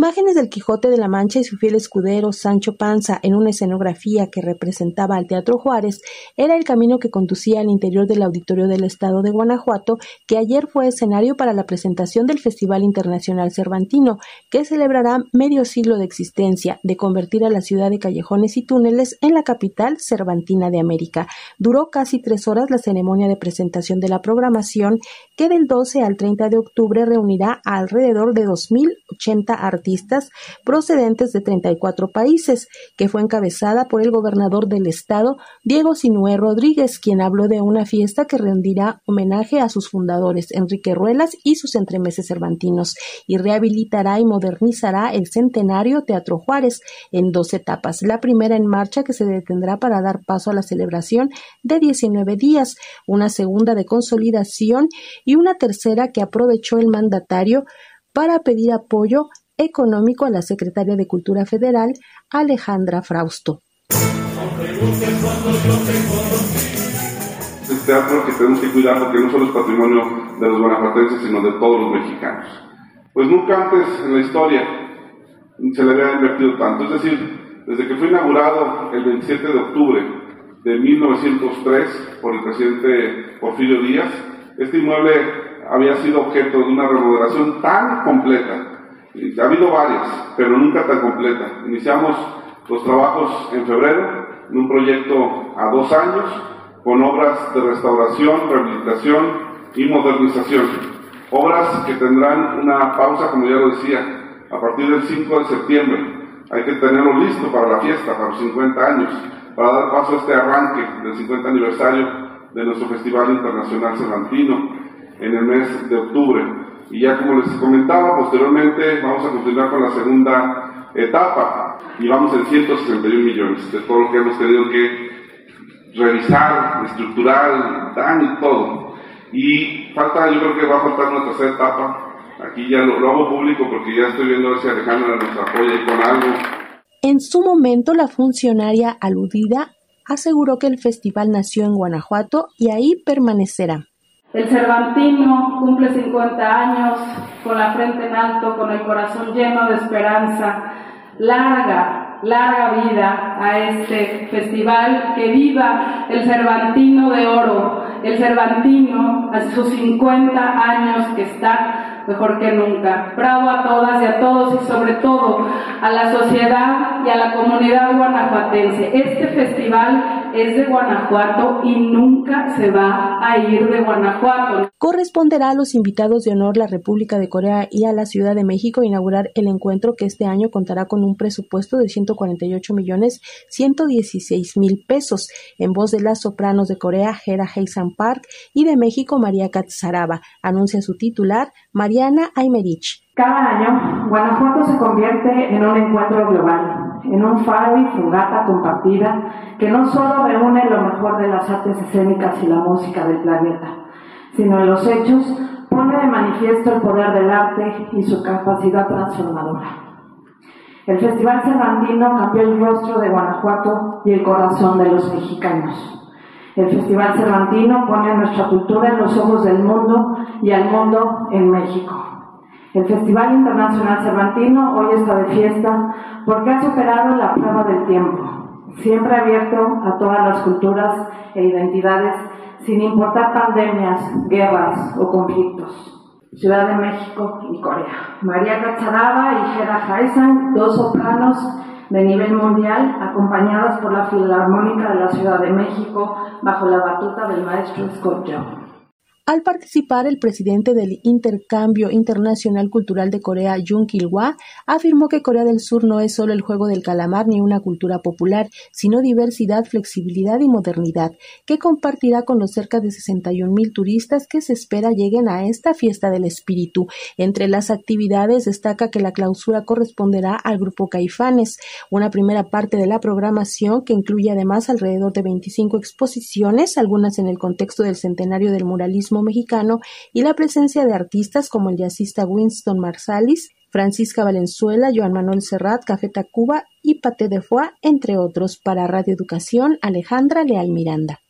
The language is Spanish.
Imágenes del Quijote de la Mancha y su fiel escudero Sancho Panza en una escenografía que representaba al Teatro Juárez era el camino que conducía al interior del Auditorio del Estado de Guanajuato, que ayer fue escenario para la presentación del Festival Internacional Cervantino, que celebrará medio siglo de existencia, de convertir a la ciudad de callejones y túneles en la capital cervantina de América. Duró casi tres horas la ceremonia de presentación de la programación, que del 12 al 30 de octubre reunirá a alrededor de 2.080 artistas procedentes de 34 países, que fue encabezada por el gobernador del estado, Diego Sinué Rodríguez, quien habló de una fiesta que rendirá homenaje a sus fundadores, Enrique Ruelas y sus entremeses cervantinos, y rehabilitará y modernizará el centenario Teatro Juárez en dos etapas. La primera en marcha que se detendrá para dar paso a la celebración de 19 días, una segunda de consolidación y una tercera que aprovechó el mandatario para pedir apoyo económico a la secretaria de Cultura Federal, Alejandra Frausto. Es teatro que tenemos que cuidar porque no solo es patrimonio de los guanajuatenses, sino de todos los mexicanos. Pues nunca antes en la historia se le había invertido tanto. Es decir, desde que fue inaugurado el 27 de octubre de 1903 por el presidente Porfirio Díaz, este inmueble había sido objeto de una remodelación tan completa ha habido varias, pero nunca tan completa. Iniciamos los trabajos en febrero, en un proyecto a dos años, con obras de restauración, rehabilitación y modernización. Obras que tendrán una pausa, como ya lo decía, a partir del 5 de septiembre. Hay que tenerlo listo para la fiesta, para los 50 años, para dar paso a este arranque del 50 aniversario de nuestro Festival Internacional Cervantino en el mes de octubre. Y ya como les comentaba, posteriormente vamos a continuar con la segunda etapa y vamos en 161 millones de todo lo que hemos tenido que revisar, estructurar, dan y todo. Y falta, yo creo que va a faltar una tercera etapa. Aquí ya lo, hago público porque ya estoy viendo si Alejandra nos apoya con algo. En su momento, la funcionaria aludida aseguró que el festival nació en Guanajuato y ahí permanecerá. El Cervantino cumple 50 años con la frente en alto, con el corazón lleno de esperanza. Larga, larga vida a este festival. Que viva el Cervantino de Oro, el Cervantino a sus 50 años que está mejor que nunca. Bravo a todas y a todos y sobre todo a la sociedad y a la comunidad guanajuatense. Este festival es de Guanajuato y nunca se va a ir de Guanajuato. Corresponderá a los invitados de honor la República de Corea y a la Ciudad de México inaugurar el encuentro que este año contará con un presupuesto de 148 millones 116 mil pesos, en voz de las sopranos de Corea Hera Heisan Park y de México María Katsaraba, anuncia su titular Mariana Aymerich. Cada año, Guanajuato se convierte en un encuentro global, en un faro y fugata compartida que no solo reúne lo mejor de las artes escénicas y la música del planeta, sino en los hechos pone de manifiesto el poder del arte y su capacidad transformadora. El Festival Cervantino cambió el rostro de Guanajuato y el corazón de los mexicanos. El Festival Cervantino pone nuestra cultura en los ojos del mundo y al mundo en México. El Festival Internacional Cervantino hoy está de fiesta porque ha superado la prueba del tiempo, siempre abierto a todas las culturas e identidades sin importar pandemias, guerras o conflictos. Ciudad de México y Corea. María Cacharaba y Hera Haisan, dos sopranos de nivel mundial, acompañadas por la Filarmónica de la Ciudad de México bajo la batuta del maestro Scott Young. Al participar, el presidente del Intercambio Internacional Cultural de Corea, Jung Il-hwa, afirmó que Corea del Sur no es solo el juego del calamar ni una cultura popular, sino diversidad, flexibilidad y modernidad, que compartirá con los cerca de 61 mil turistas que se espera lleguen a esta fiesta del espíritu. Entre las actividades destaca que la clausura corresponderá al grupo Caifanes, una primera parte de la programación que incluye además alrededor de 25 exposiciones, algunas en el contexto del centenario del muralismo mexicano y la presencia de artistas como el jazzista Winston Marsalis, Francisca Valenzuela, Joan Manuel Serrat, Café Tacuba y Paté de Foix, entre otros. Para Radio Educación, Alejandra Leal Miranda.